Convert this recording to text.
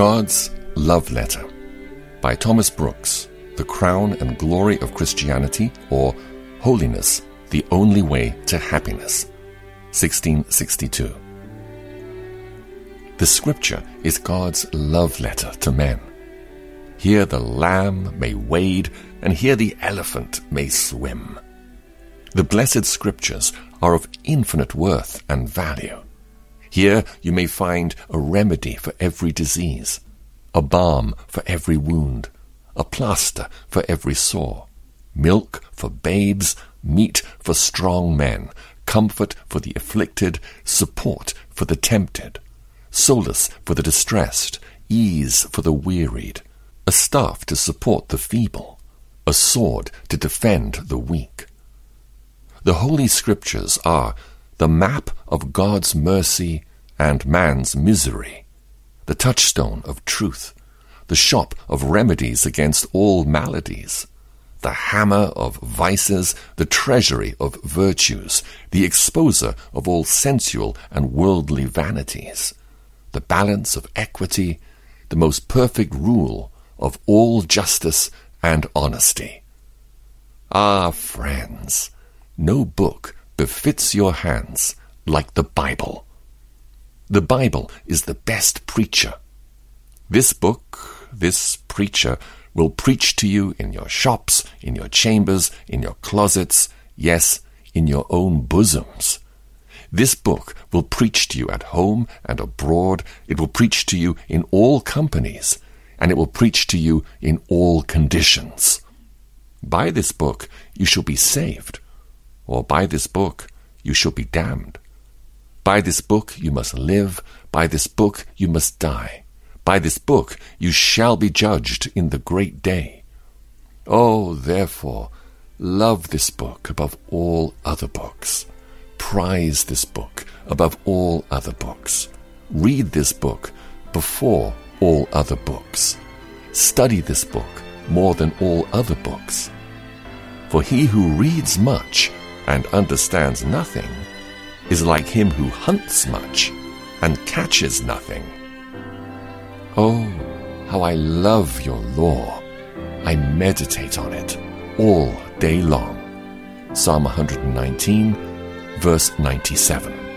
God's Love Letter by Thomas Brooks, The Crown and Glory of Christianity, or Holiness, the Only Way to Happiness, 1662. The scripture is God's love letter to men. Here the lamb may wade, and here the elephant may swim. The blessed scriptures are of infinite worth and value. Here you may find a remedy for every disease, a balm for every wound, a plaster for every sore, milk for babes, meat for strong men, comfort for the afflicted, support for the tempted, solace for the distressed, ease for the wearied, a staff to support the feeble, a sword to defend the weak. The Holy Scriptures are the map of God's mercy and man's misery, the touchstone of truth, the shop of remedies against all maladies, the hammer of vices, the treasury of virtues, the exposer of all sensual and worldly vanities, the balance of equity, the most perfect rule of all justice and honesty. Ah, friends, no book befits your hands like the Bible. The Bible is the best preacher. This book, this preacher, will preach to you in your shops, in your chambers, in your closets, yes, in your own bosoms. This book will preach to you at home and abroad. It will preach to you in all companies, and it will preach to you in all conditions. By this book you shall be saved or by this book you shall be damned. By this book you must live, by this book you must die. By this book you shall be judged in the great day. Oh, therefore, love this book above all other books. Prize this book above all other books. Read this book before all other books. Study this book more than all other books. For he who reads much and understands nothing is like him who hunts much and catches nothing. Oh, how I love your law! I meditate on it all day long. Psalm 119, verse 97.